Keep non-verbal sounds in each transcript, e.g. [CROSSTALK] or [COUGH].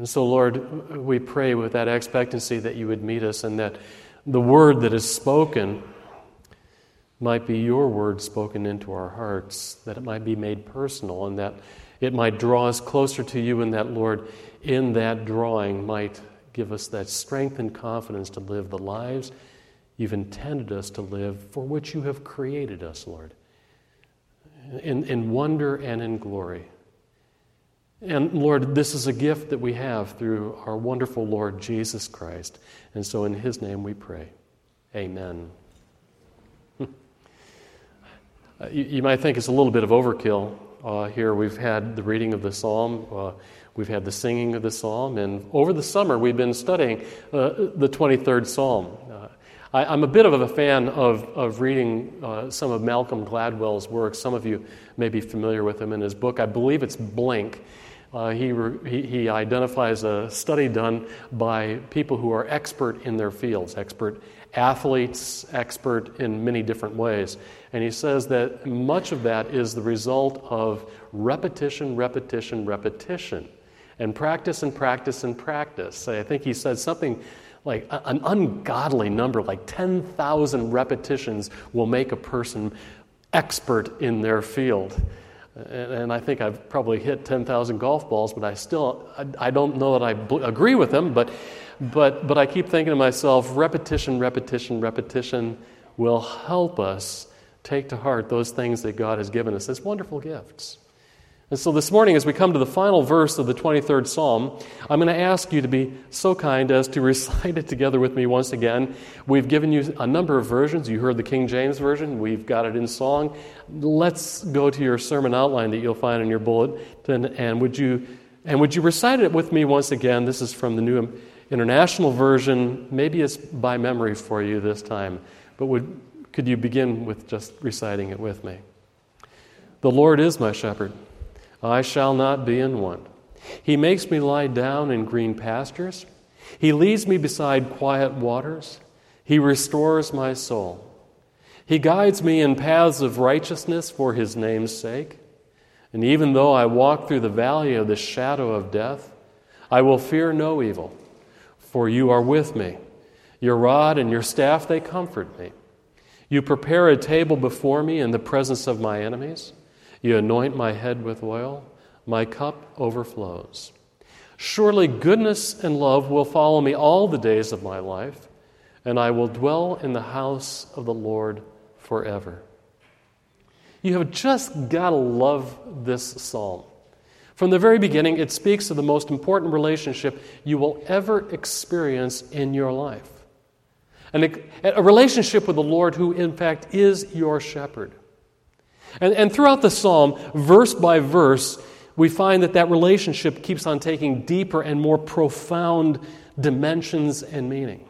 And so, Lord, we pray with that expectancy that you would meet us and that the word that is spoken might be your word spoken into our hearts, that it might be made personal, and that it might draw us closer to you, and that, Lord, in that drawing might give us that strength and confidence to live the lives you've intended us to live, for which you have created us, Lord, in, in wonder and in glory. And Lord, this is a gift that we have through our wonderful Lord Jesus Christ. And so in his name we pray. Amen. [LAUGHS] Uh, you, might think it's a little bit of overkill. Uh, here we've had the reading of the psalm, uh, we've had the singing of the psalm, and over the summer we've been studying uh, the 23rd psalm. I, am a bit of a fan of, of reading uh, some of Malcolm Gladwell's work. Some of you may be familiar with him in his book. I believe it's Blink. Uh, he, re, he, he, identifies a study done by people who are expert in their fields, expert athletes, expert in many different ways. And he says that much of that is the result of repetition, repetition, repetition, and practice and practice and practice. I think he said something like an ungodly number, like 10,000 repetitions will make a person expert in their field. And I think I've probably hit 10,000 golf balls, but I still, I don't know that I agree with them, but, but, but I keep thinking to myself, repetition, repetition, repetition will help us take to heart those things that God has given us as wonderful gifts. And so this morning, as we come to the final verse of the 23rd Psalm, I'm going to ask you to be so kind as to [LAUGHS] recite it together with me once again. We've given you a number of versions. You heard the King James Version, we've got it in song. Let's go to your sermon outline that you'll find in your bulletin, and would you, and would you recite it with me once again? This is from the New International Version. Maybe it's by memory for you this time, but would, could you begin with just reciting it with me? The Lord is my shepherd. I shall not be in want. He makes me lie down in green pastures. He leads me beside quiet waters. He restores my soul. He guides me in paths of righteousness for his name's sake. And even though I walk through the valley of the shadow of death, I will fear no evil, for you are with me. Your rod and your staff, they comfort me. You prepare a table before me in the presence of my enemies. You anoint my head with oil, my cup overflows. Surely goodness and love will follow me all the days of my life, and I will dwell in the house of the Lord forever. You have just got to love this psalm. From the very beginning, it speaks of the most important relationship you will ever experience in your life. And a relationship with the Lord, who in fact is your shepherd. And, and throughout the psalm, verse by verse, we find that that relationship keeps on taking deeper and more profound dimensions and meaning.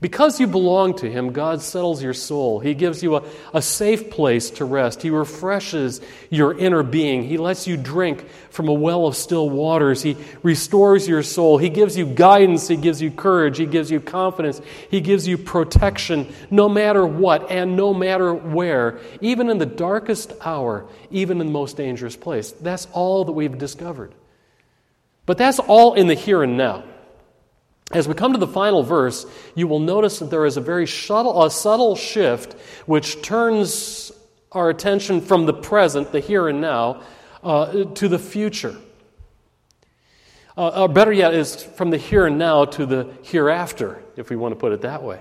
Because you belong to Him, God settles your soul. He gives you a, a safe place to rest. He refreshes your inner being. He lets you drink from a well of still waters. He restores your soul. He gives you guidance. He gives you courage. He gives you confidence. He gives you protection no matter what and no matter where, even in the darkest hour, even in the most dangerous place. That's all that we've discovered. But that's all in the here and now. As we come to the final verse, you will notice that there is a very subtle, a subtle shift which turns our attention from the present, the here and now, uh, to the future. Uh, or better yet, is from the here and now to the hereafter, if we want to put it that way.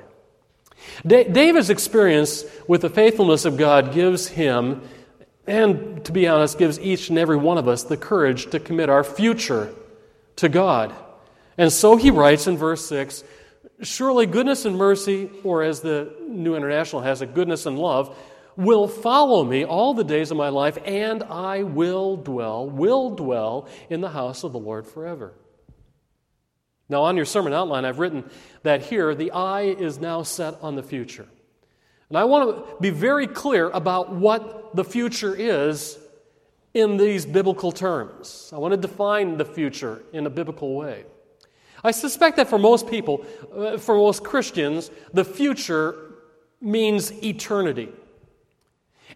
Da- David's experience with the faithfulness of God gives him, and to be honest, gives each and every one of us the courage to commit our future to God. And so he writes in verse 6 Surely goodness and mercy, or as the New International has it, goodness and love, will follow me all the days of my life, and I will dwell, will dwell in the house of the Lord forever. Now, on your sermon outline, I've written that here the eye is now set on the future. And I want to be very clear about what the future is in these biblical terms. I want to define the future in a biblical way. I suspect that for most people, uh, for most Christians, the future means eternity.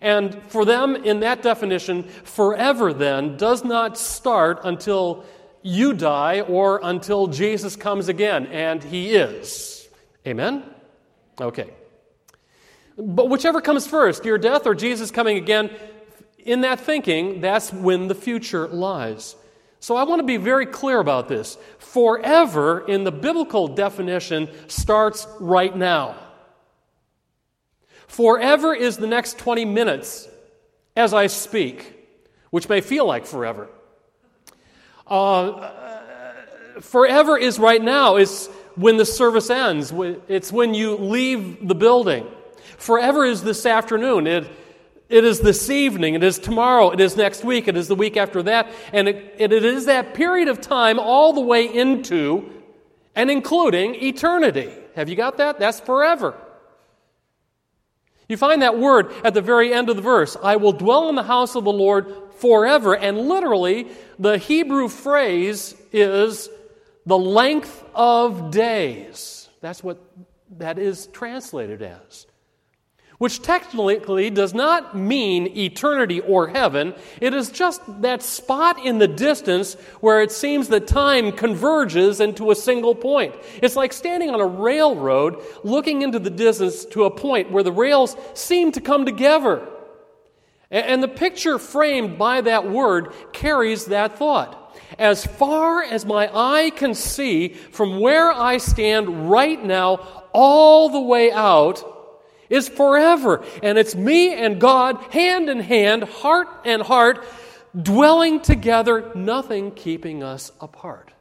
And for them, in that definition, forever then does not start until you die or until Jesus comes again, and he is. Amen? Okay. But whichever comes first, your death or Jesus coming again, in that thinking, that's when the future lies. So I want to be very clear about this. Forever, in the biblical definition, starts right now. Forever is the next 20 minutes as I speak, which may feel like forever. Uh, forever is right now, it's when the service ends, it's when you leave the building. Forever is this afternoon. It, it is this evening. It is tomorrow. It is next week. It is the week after that. And it, it is that period of time all the way into and including eternity. Have you got that? That's forever. You find that word at the very end of the verse I will dwell in the house of the Lord forever. And literally, the Hebrew phrase is the length of days. That's what that is translated as which technically does not mean eternity or heaven. It is just that spot in the distance where it seems that time converges into a single point. It's like standing on a railroad looking into the distance to a point where the rails seem to come together. And the picture framed by that word carries that thought. As far as my eye can see from where I stand right now, all the way out, is forever. And it's me and God, hand in hand, heart and heart, dwelling together, nothing keeping us apart.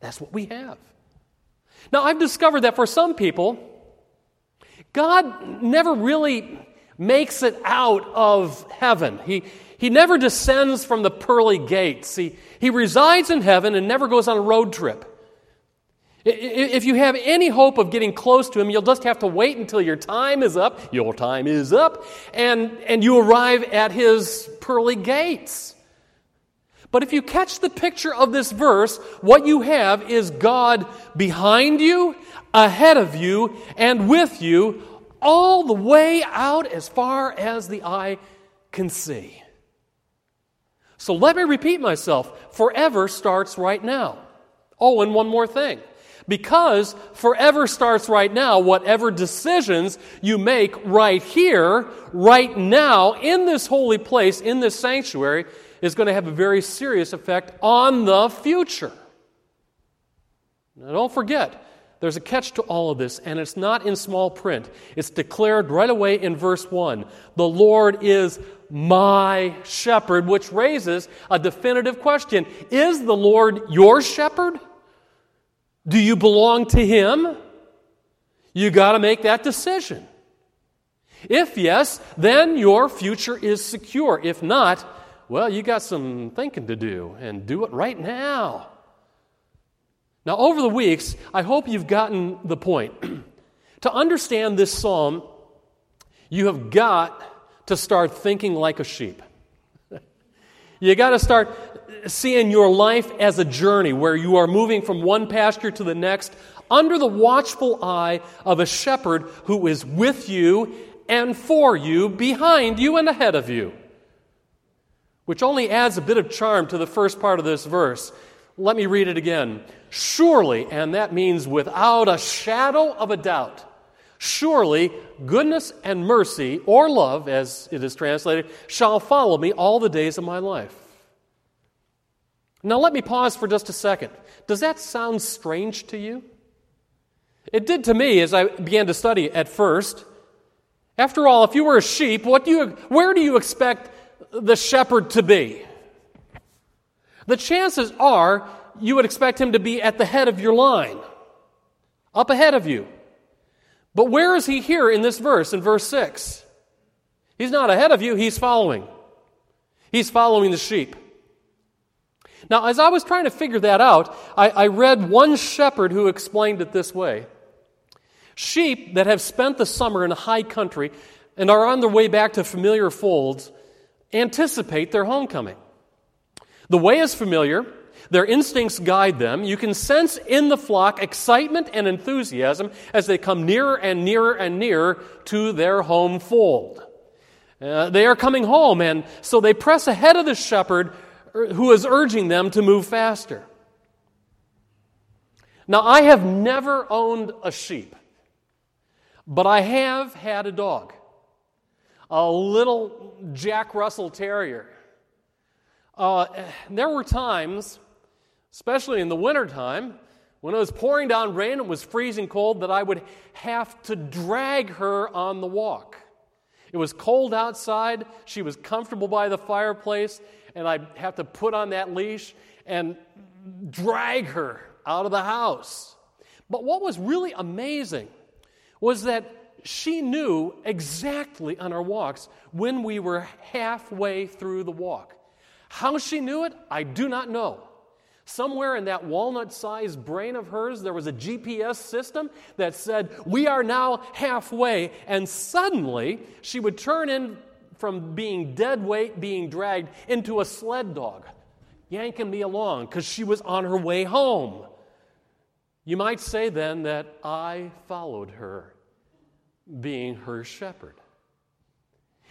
That's what we have. Now, I've discovered that for some people, God never really makes it out of heaven. He, he never descends from the pearly gates. He, he resides in heaven and never goes on a road trip. If you have any hope of getting close to Him, you'll just have to wait until your time is up. Your time is up, and, and you arrive at His pearly gates. But if you catch the picture of this verse, what you have is God behind you, ahead of you, and with you, all the way out as far as the eye can see. So let me repeat myself forever starts right now. Oh, and one more thing. Because forever starts right now, whatever decisions you make right here, right now, in this holy place, in this sanctuary, is going to have a very serious effect on the future. Now, don't forget, there's a catch to all of this, and it's not in small print. It's declared right away in verse 1 The Lord is my shepherd, which raises a definitive question Is the Lord your shepherd? Do you belong to Him? You got to make that decision. If yes, then your future is secure. If not, well, you got some thinking to do, and do it right now. Now, over the weeks, I hope you've gotten the point. [CLEARS THROAT] to understand this psalm, you have got to start thinking like a sheep. [LAUGHS] you got to start seeing your life as a journey where you are moving from one pasture to the next under the watchful eye of a shepherd who is with you and for you, behind you and ahead of you. Which only adds a bit of charm to the first part of this verse. Let me read it again. Surely, and that means without a shadow of a doubt, surely goodness and mercy, or love, as it is translated, shall follow me all the days of my life. Now, let me pause for just a second. Does that sound strange to you? It did to me as I began to study at first. After all, if you were a sheep, what do you, where do you expect the shepherd to be? The chances are you would expect him to be at the head of your line, up ahead of you. But where is he here in this verse, in verse 6? He's not ahead of you, he's following. He's following the sheep. Now, as I was trying to figure that out, I, I read one shepherd who explained it this way Sheep that have spent the summer in a high country and are on their way back to familiar folds anticipate their homecoming. The way is familiar, their instincts guide them. You can sense in the flock excitement and enthusiasm as they come nearer and nearer and nearer to their home fold. Uh, they are coming home, and so they press ahead of the shepherd who is urging them to move faster. Now, I have never owned a sheep, but I have had a dog, a little Jack Russell Terrier. Uh, there were times, especially in the wintertime, when it was pouring down rain, and it was freezing cold, that I would have to drag her on the walk. It was cold outside. She was comfortable by the fireplace, and I'd have to put on that leash and drag her out of the house. But what was really amazing was that she knew exactly on our walks when we were halfway through the walk. How she knew it, I do not know. Somewhere in that walnut sized brain of hers, there was a GPS system that said, We are now halfway. And suddenly, she would turn in from being dead weight, being dragged, into a sled dog, yanking me along because she was on her way home. You might say then that I followed her, being her shepherd.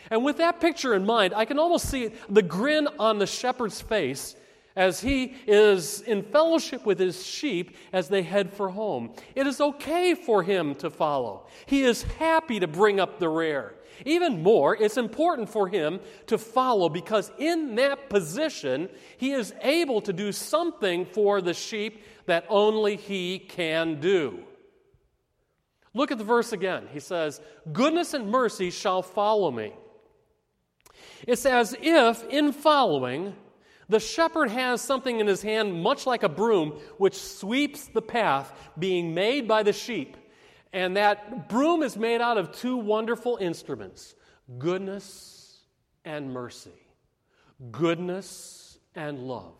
And with that picture in mind, I can almost see the grin on the shepherd's face as he is in fellowship with his sheep as they head for home. It is okay for him to follow. He is happy to bring up the rear. Even more, it's important for him to follow because in that position, he is able to do something for the sheep that only he can do. Look at the verse again. He says, Goodness and mercy shall follow me. It's as if, in following, the shepherd has something in his hand, much like a broom, which sweeps the path being made by the sheep. And that broom is made out of two wonderful instruments goodness and mercy, goodness and love,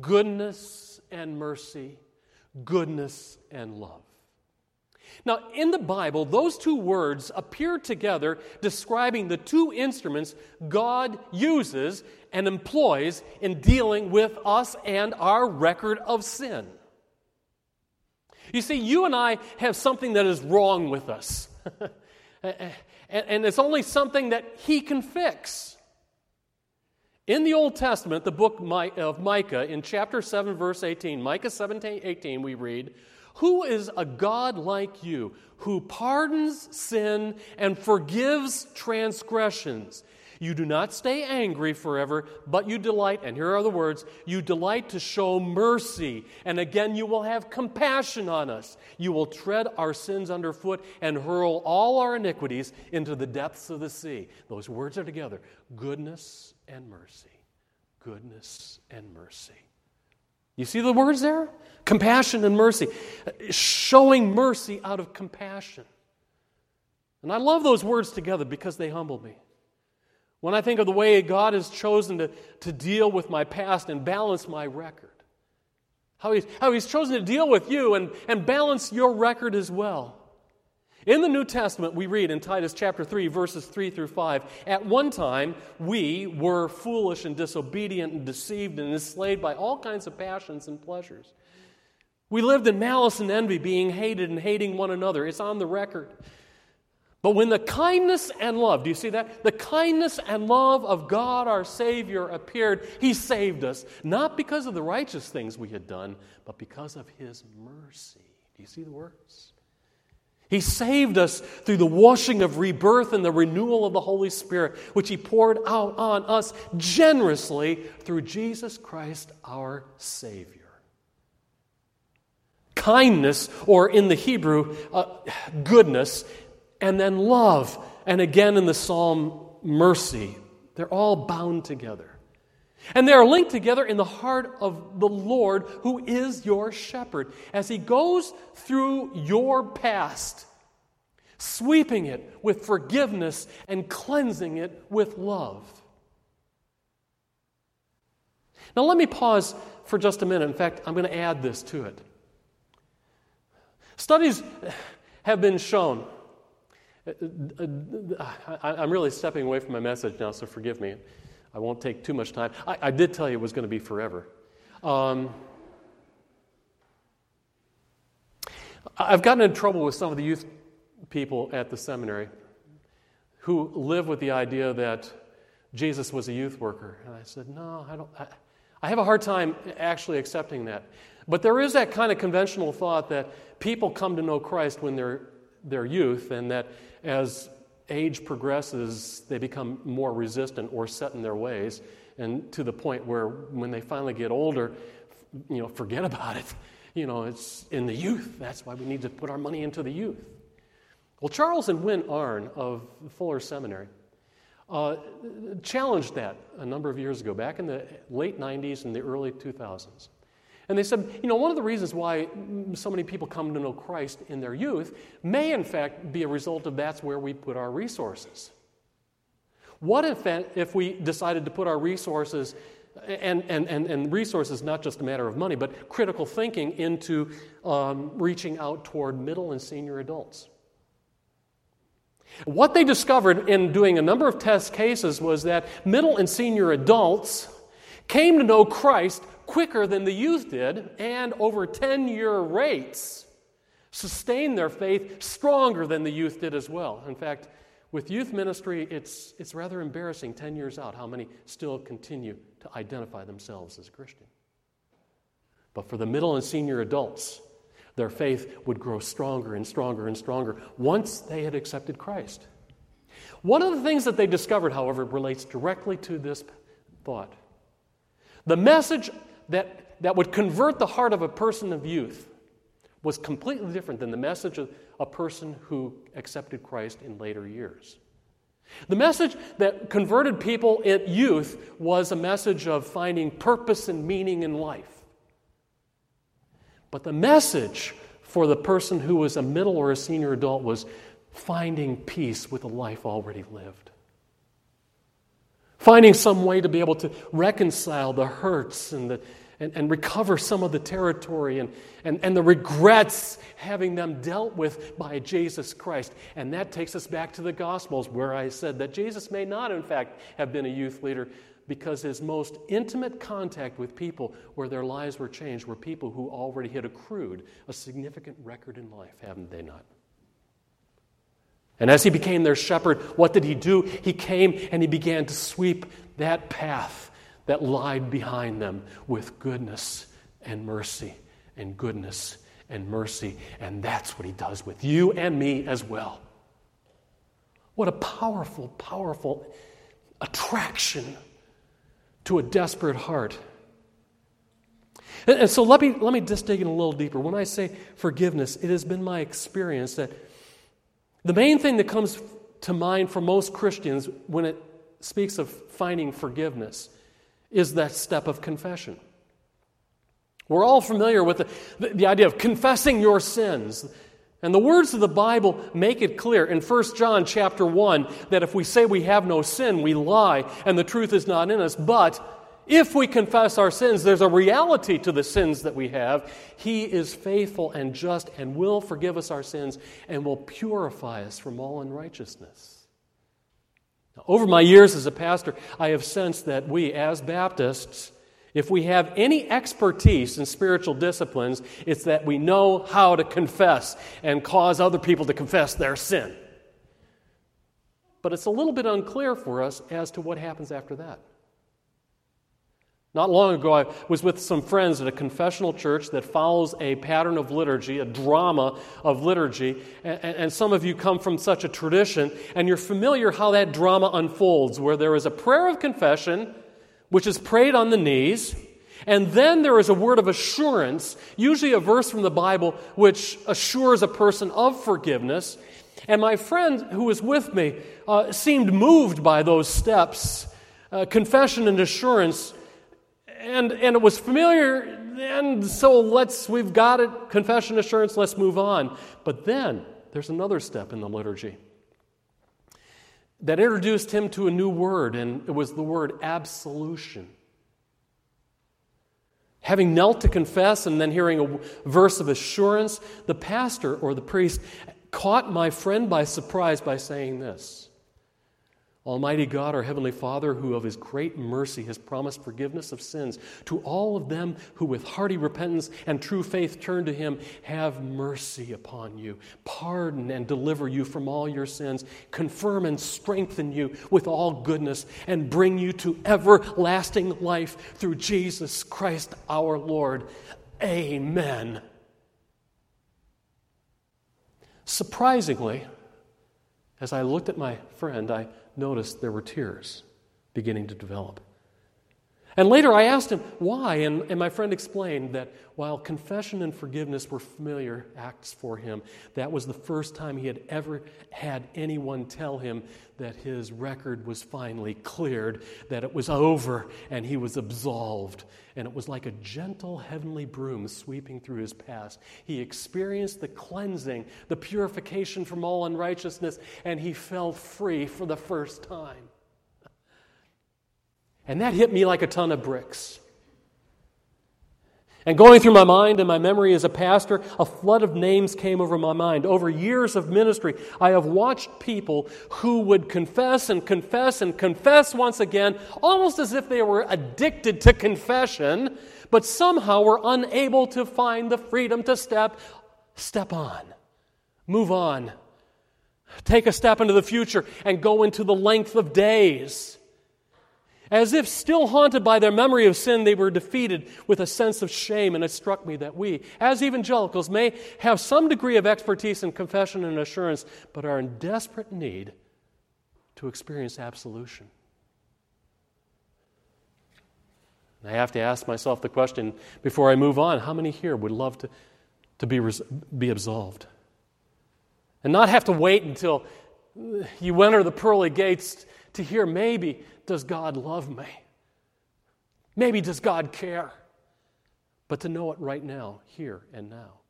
goodness and mercy, goodness and love. Now, in the Bible, those two words appear together describing the two instruments God uses and employs in dealing with us and our record of sin. You see, you and I have something that is wrong with us. [LAUGHS] and it's only something that He can fix. In the Old Testament, the book of Micah, in chapter 7, verse 18, Micah 17, 18, we read, Who is a God like you, who pardons sin and forgives transgressions? You do not stay angry forever, but you delight, and here are the words you delight to show mercy. And again, you will have compassion on us. You will tread our sins underfoot and hurl all our iniquities into the depths of the sea. Those words are together goodness and mercy. Goodness and mercy. You see the words there? Compassion and mercy. Showing mercy out of compassion. And I love those words together because they humble me. When I think of the way God has chosen to, to deal with my past and balance my record, how he's, how he's chosen to deal with you and, and balance your record as well. In the New Testament, we read in Titus chapter 3, verses 3 through 5 At one time, we were foolish and disobedient and deceived and enslaved by all kinds of passions and pleasures. We lived in malice and envy, being hated and hating one another. It's on the record. But when the kindness and love, do you see that? The kindness and love of God our Savior appeared, He saved us, not because of the righteous things we had done, but because of His mercy. Do you see the words? He saved us through the washing of rebirth and the renewal of the Holy Spirit, which He poured out on us generously through Jesus Christ our Savior. Kindness, or in the Hebrew, uh, goodness, and then love, and again in the psalm, mercy. They're all bound together. And they are linked together in the heart of the Lord, who is your shepherd, as he goes through your past, sweeping it with forgiveness and cleansing it with love. Now, let me pause for just a minute. In fact, I'm going to add this to it. Studies have been shown Uh, uh, uh, I'm really stepping away from my message now, so forgive me. I won't take too much time. I, I did tell you it was going to be forever. Um, I've gotten in trouble with some of the youth people at the seminary who live with the idea that Jesus was a youth worker. And I said, no, I don't. I, I have a hard time actually accepting that. But there is that kind of conventional thought that people come to know Christ when they're, they're youth, and that as age progresses, they become more resistant or set in their ways, and to the point where when they finally get older, you know, forget [LAUGHS] about it. You know, it's in the youth. That's why we need to put our money into the youth. Well, Charles and Win Arn of Fuller Seminary uh, challenged that a number of years ago, back in the late 90s and the early 2000s. And they said, you know, one of the reasons why so many people come to know Christ in their youth may, in fact, be a result of that's where we put our resources. What if, if we decided to put our resources, and, and, and, and resources, not just a matter of money, but critical thinking into um, reaching out toward middle and senior adults? What they discovered in doing a number of test cases was that middle and senior adults came to know Christ quicker than the youth did, and over 10 year rates sustained their faith stronger than the youth did as well. In fact, with youth ministry, it's, it's rather embarrassing 10 years out how many still continue to identify themselves as Christian. But for the middle and senior adults, their faith would grow stronger and stronger and stronger once they had accepted Christ. One of the things that they discovered, however, relates directly to this thought. The message that, that would convert the heart of a person of youth was completely different than the message of a person who accepted Christ in later years. The message that converted people at youth was a message of finding purpose and meaning in life. But the message for the person who was a middle or a senior adult was finding peace with a life already lived. Finding some way to be able to reconcile the hurts and, the, and, and recover some of the territory and, and, and the regrets having them dealt with by Jesus Christ. And that takes us back to the Gospels, where I said that Jesus may not, in fact, have been a youth leader because his most intimate contact with people where their lives were changed were people who already had accrued a significant record in life, haven't they not? And as he became their shepherd, what did he do? He came and he began to sweep that path that lied behind them with goodness and mercy and goodness and mercy. And that's what he does with you and me as well. What a powerful, powerful attraction to a desperate heart. And, so let me, let me just dig in a little deeper. When I say forgiveness, it has been my experience that the main thing that comes to mind for most Christians when it speaks of finding forgiveness is that step of confession. We're all familiar with the, the, idea of confessing your sins. And the words of the Bible make it clear in 1 John chapter 1 that if we say we have no sin, we lie and the truth is not in us. But if we confess our sins, there's a reality to the sins that we have. He is faithful and just and will forgive us our sins and will purify us from all unrighteousness. Now, over my years as a pastor, I have sensed that we, as Baptists, if we have any expertise in spiritual disciplines, it's that we know how to confess and cause other people to confess their sin. But it's a little bit unclear for us as to what happens after that. Not long ago, I was with some friends at a confessional church that follows a pattern of liturgy, a drama of liturgy. And, and, some of you come from such a tradition, and you're familiar how that drama unfolds, where there is a prayer of confession, which is prayed on the knees, and then there is a word of assurance, usually a verse from the Bible, which assures a person of forgiveness. And my friend who was with me uh, seemed moved by those steps uh, confession and assurance and, and it was familiar, and so let's, we've got it, confession assurance, let's move on. But then there's another step in the liturgy that introduced him to a new word, and it was the word absolution. Having knelt to confess and then hearing a verse of assurance, the pastor or the priest caught my friend by surprise by saying this Almighty God, our Heavenly Father, who of His great mercy has promised forgiveness of sins to all of them who with hearty repentance and true faith turn to Him, have mercy upon you, pardon and deliver you from all your sins, confirm and strengthen you with all goodness, and bring you to everlasting life through Jesus Christ our Lord. Amen. Surprisingly, as I looked at my friend, I noticed there were tears beginning to develop. And later I asked him why, and, and my friend explained that while confession and forgiveness were familiar acts for him, that was the first time he had ever had anyone tell him that his record was finally cleared, that it was over, and he was absolved. And it was like a gentle heavenly broom sweeping through his past. He experienced the cleansing, the purification from all unrighteousness, and he felt free for the first time. And that hit me like a ton of bricks. And going through my mind and my memory as a pastor, a flood of names came over my mind. Over years of ministry, I have watched people who would confess and confess and confess once again, almost as if they were addicted to confession, but somehow were unable to find the freedom to step step on. Move on. Take a step into the future and go into the length of days. As if still haunted by their memory of sin, they were defeated with a sense of shame. And it struck me that we, as evangelicals, may have some degree of expertise in confession and assurance, but are in desperate need to experience absolution. I have to ask myself the question before I move on how many here would love to, to be, be absolved? And not have to wait until you enter the pearly gates to hear maybe does God love me? Maybe does God care? But to know it right now, here and now.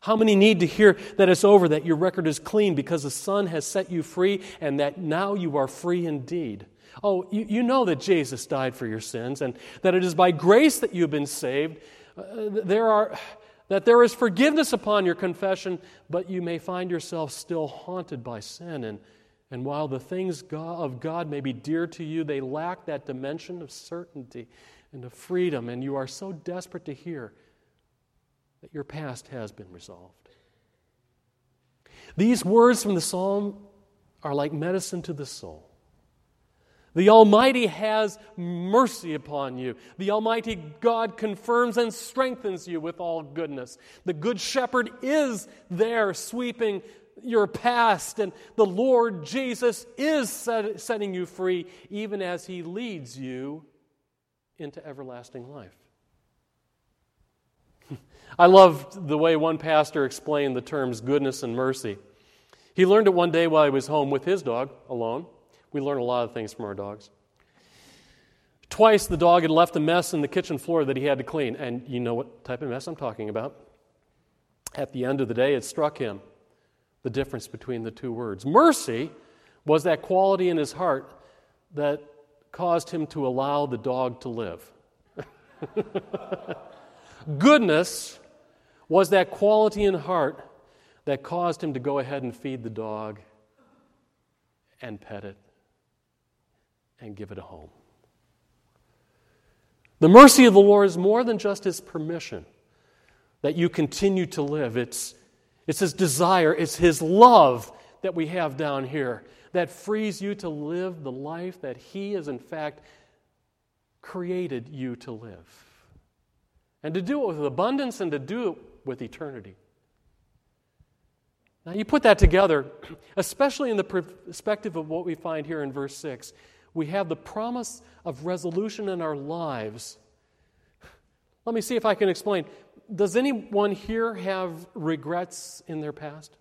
How many need to hear that it's over, that your record is clean because the Son has set you free and that now you are free indeed? Oh, you, you know that Jesus died for your sins and that it is by grace that you've been saved. Uh, there are, that there is forgiveness upon your confession, but you may find yourself still haunted by sin and and while the things of God may be dear to you, they lack that dimension of certainty and of freedom, and you are so desperate to hear that your past has been resolved. These words from the psalm are like medicine to the soul. The Almighty has mercy upon you. The Almighty God confirms and strengthens you with all goodness. The Good Shepherd is there sweeping your past, and the Lord Jesus is set, setting you free, even as He leads you into everlasting life. [LAUGHS] I loved the way one pastor explained the terms goodness and mercy. He learned it one day while he was home with his dog alone. We learn a lot of things from our dogs. Twice the dog had left a mess in the kitchen floor that he had to clean, and you know what type of mess I'm talking about. At the end of the day, it struck him the difference between the two words. Mercy was that quality in his heart that caused him to allow the dog to live. [LAUGHS] Goodness was that quality in heart that caused him to go ahead and feed the dog and pet it and give it a home. The mercy of the Lord is more than just his permission that you continue to live. It's it's His desire, it's His love that we have down here that frees you to live the life that He has, in fact, created you to live. And to do it with abundance and to do it with eternity. Now, you put that together, [CLEARS THROAT] especially in the perspective of what we find here in verse 6. We have the promise of resolution in our lives. Let me see if I can explain does anyone here have regrets in their past?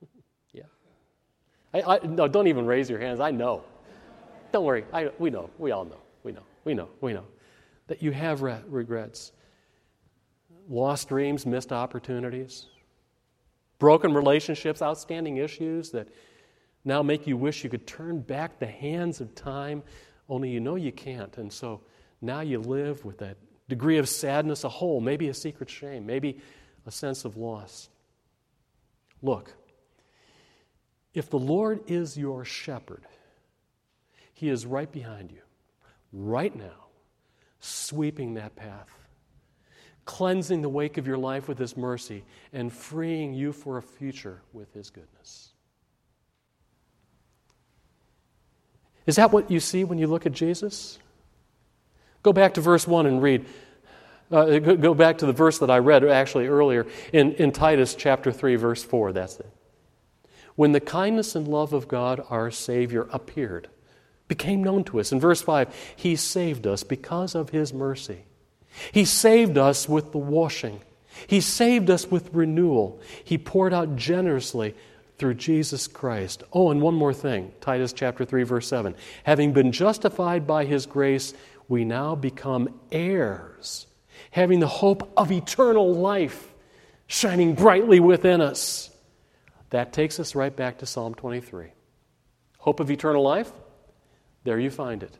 [LAUGHS] yeah. I, I, no, don't even raise your hands. I know. Don't worry. I, we know. We all know. We know. We know. We know that you have re- regrets. Lost dreams, missed opportunities, broken relationships, outstanding issues that now make you wish you could turn back the hands of time, only you know you can't. And so now you live with that degree of sadness, a hole, maybe a secret shame, maybe a sense of loss. Look, if the Lord is your shepherd, He is right behind you, right now, sweeping that path, cleansing the wake of your life with His mercy, and freeing you for a future with His goodness. Is that what you see when you look at Jesus? Go back to verse 1 and read. Uh, go back to the verse that I read actually earlier in, in Titus chapter 3, verse 4. That's it. When the kindness and love of God, our Savior, appeared, became known to us. In verse 5, He saved us because of His mercy. He saved us with the washing. He saved us with renewal. He poured out generously through Jesus Christ. Oh, and one more thing Titus chapter 3, verse 7. Having been justified by his grace, we now become heirs, having the hope of eternal life shining brightly within us. That takes us right back to Psalm 23. Hope of eternal life? There you find it.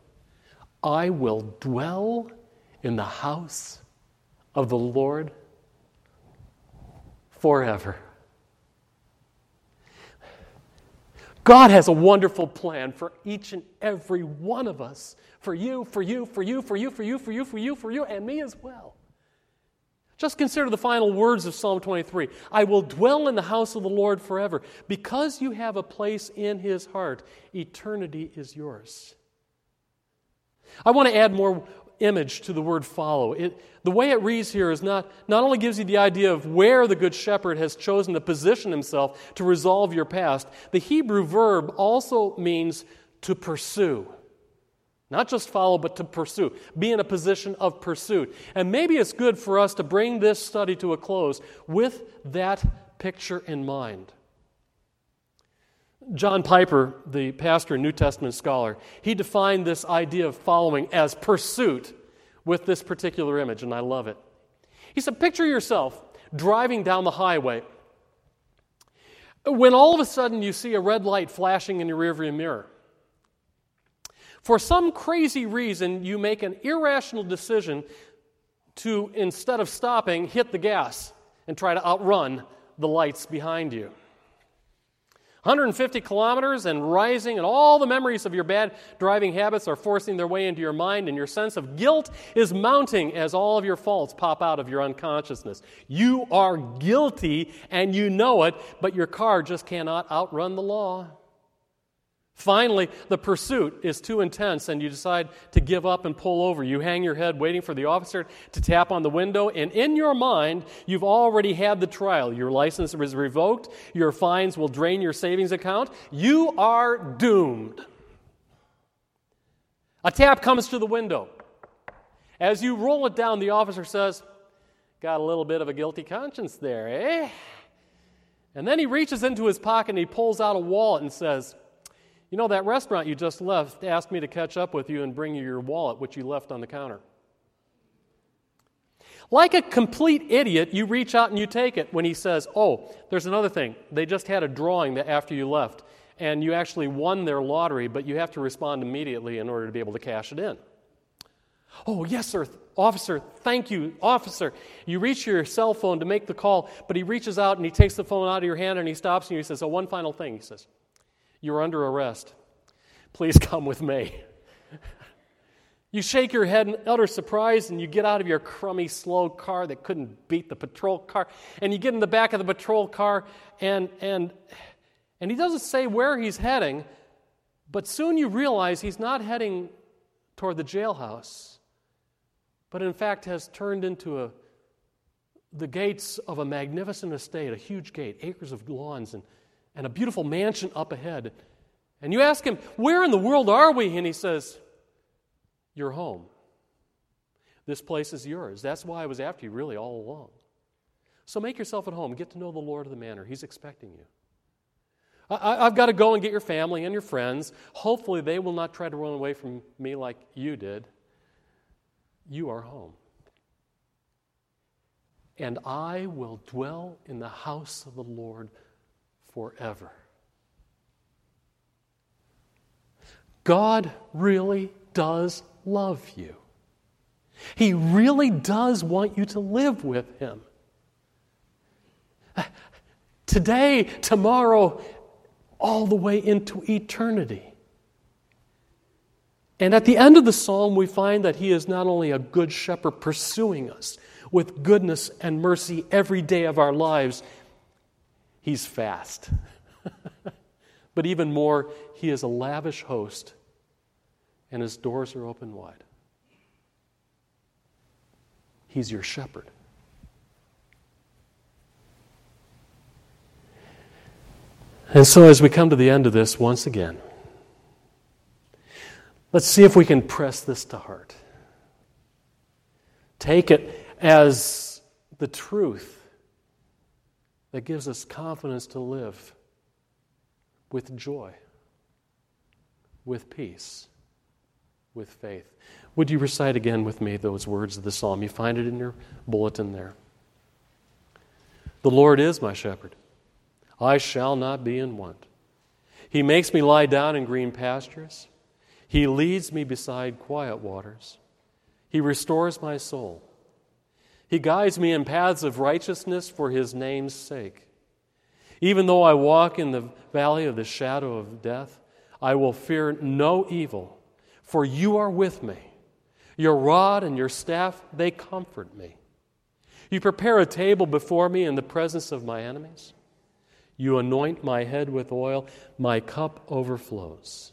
I will dwell in the house of the Lord forever. God has a wonderful plan for each and every one of us. For you, for you, for you, for you, for you, for you, for you, for you, and me as well. Just consider the final words of Psalm 23 I will dwell in the house of the Lord forever. Because you have a place in his heart, eternity is yours. I want to add more image to the word follow. It, the way it reads here is not, not only gives you the idea of where the Good Shepherd has chosen to position himself to resolve your past, the Hebrew verb also means to pursue. Not just follow, but to pursue. Be in a position of pursuit. And maybe it's good for us to bring this study to a close with that picture in mind. John Piper, the pastor and New Testament scholar, he defined this idea of following as pursuit with this particular image, and I love it. He said, Picture yourself driving down the highway when all of a sudden you see a red light flashing in your rearview mirror. For some crazy reason, you make an irrational decision to, instead of stopping, hit the gas and try to outrun the lights behind you. 150 kilometers and rising, and all the memories of your bad driving habits are forcing their way into your mind, and your sense of guilt is mounting as all of your faults pop out of your unconsciousness. You are guilty, and you know it, but your car just cannot outrun the law. Finally, the pursuit is too intense and you decide to give up and pull over. You hang your head waiting for the officer to tap on the window, and in your mind, you've already had the trial. Your license is revoked, your fines will drain your savings account. You are doomed. A tap comes to the window. As you roll it down, the officer says, Got a little bit of a guilty conscience there, eh? And then he reaches into his pocket and he pulls out a wallet and says, you know, that restaurant you just left asked me to catch up with you and bring you your wallet, which you left on the counter. Like a complete idiot, you reach out and you take it when he says, Oh, there's another thing. They just had a drawing that after you left, and you actually won their lottery, but you have to respond immediately in order to be able to cash it in. Oh, yes, sir. Officer, thank you, officer. You reach your cell phone to make the call, but he reaches out and he takes the phone out of your hand and he stops and he says, Oh, one final thing. He says, you're under arrest. Please [LAUGHS] come with me. You shake your head in utter surprise and you get out of your crummy, slow car that couldn't beat the patrol car. And you get in the back of the patrol car, and, and, and he doesn't say where he's heading, but soon you realize he's not heading toward the jailhouse, but in fact has turned into a, the gates of a magnificent estate, a huge gate, acres of lawns and and a beautiful mansion up ahead. And you ask him, Where in the world are we? And he says, You're home. This place is yours. That's why I was after you, really, all along. So make yourself at home. Get to know the Lord of the manor. He's expecting you. I, have got to go and get your family and your friends. Hopefully, they will not try to run away from me like you did. You are home. And I will dwell in the house of the Lord forever. God really does love you. He really does want you to live with Him. Today, tomorrow, all the way into eternity. And at the end of the psalm, we find that he is not only a good shepherd pursuing us with goodness and mercy every day of our lives, he's fast. [LAUGHS] but even more, he is a lavish host, and his doors are open wide. He's your shepherd. And so, as we come to the end of this once again, let's see if we can press this to heart. Take it as the truth that gives us confidence to live with joy, with peace, with faith. Would you recite again with me those words of the psalm? You find it in your bulletin there. The Lord is my shepherd. I shall not be in want. He makes me lie down in green pastures. He leads me beside quiet waters. He restores my soul. He guides me in paths of righteousness for his name's sake. Even though I walk in the valley of the shadow of death, I will fear no evil, for you are with me. Your rod and your staff, they comfort me. You prepare a table before me in the presence of my enemies. You anoint my head with oil, my cup overflows.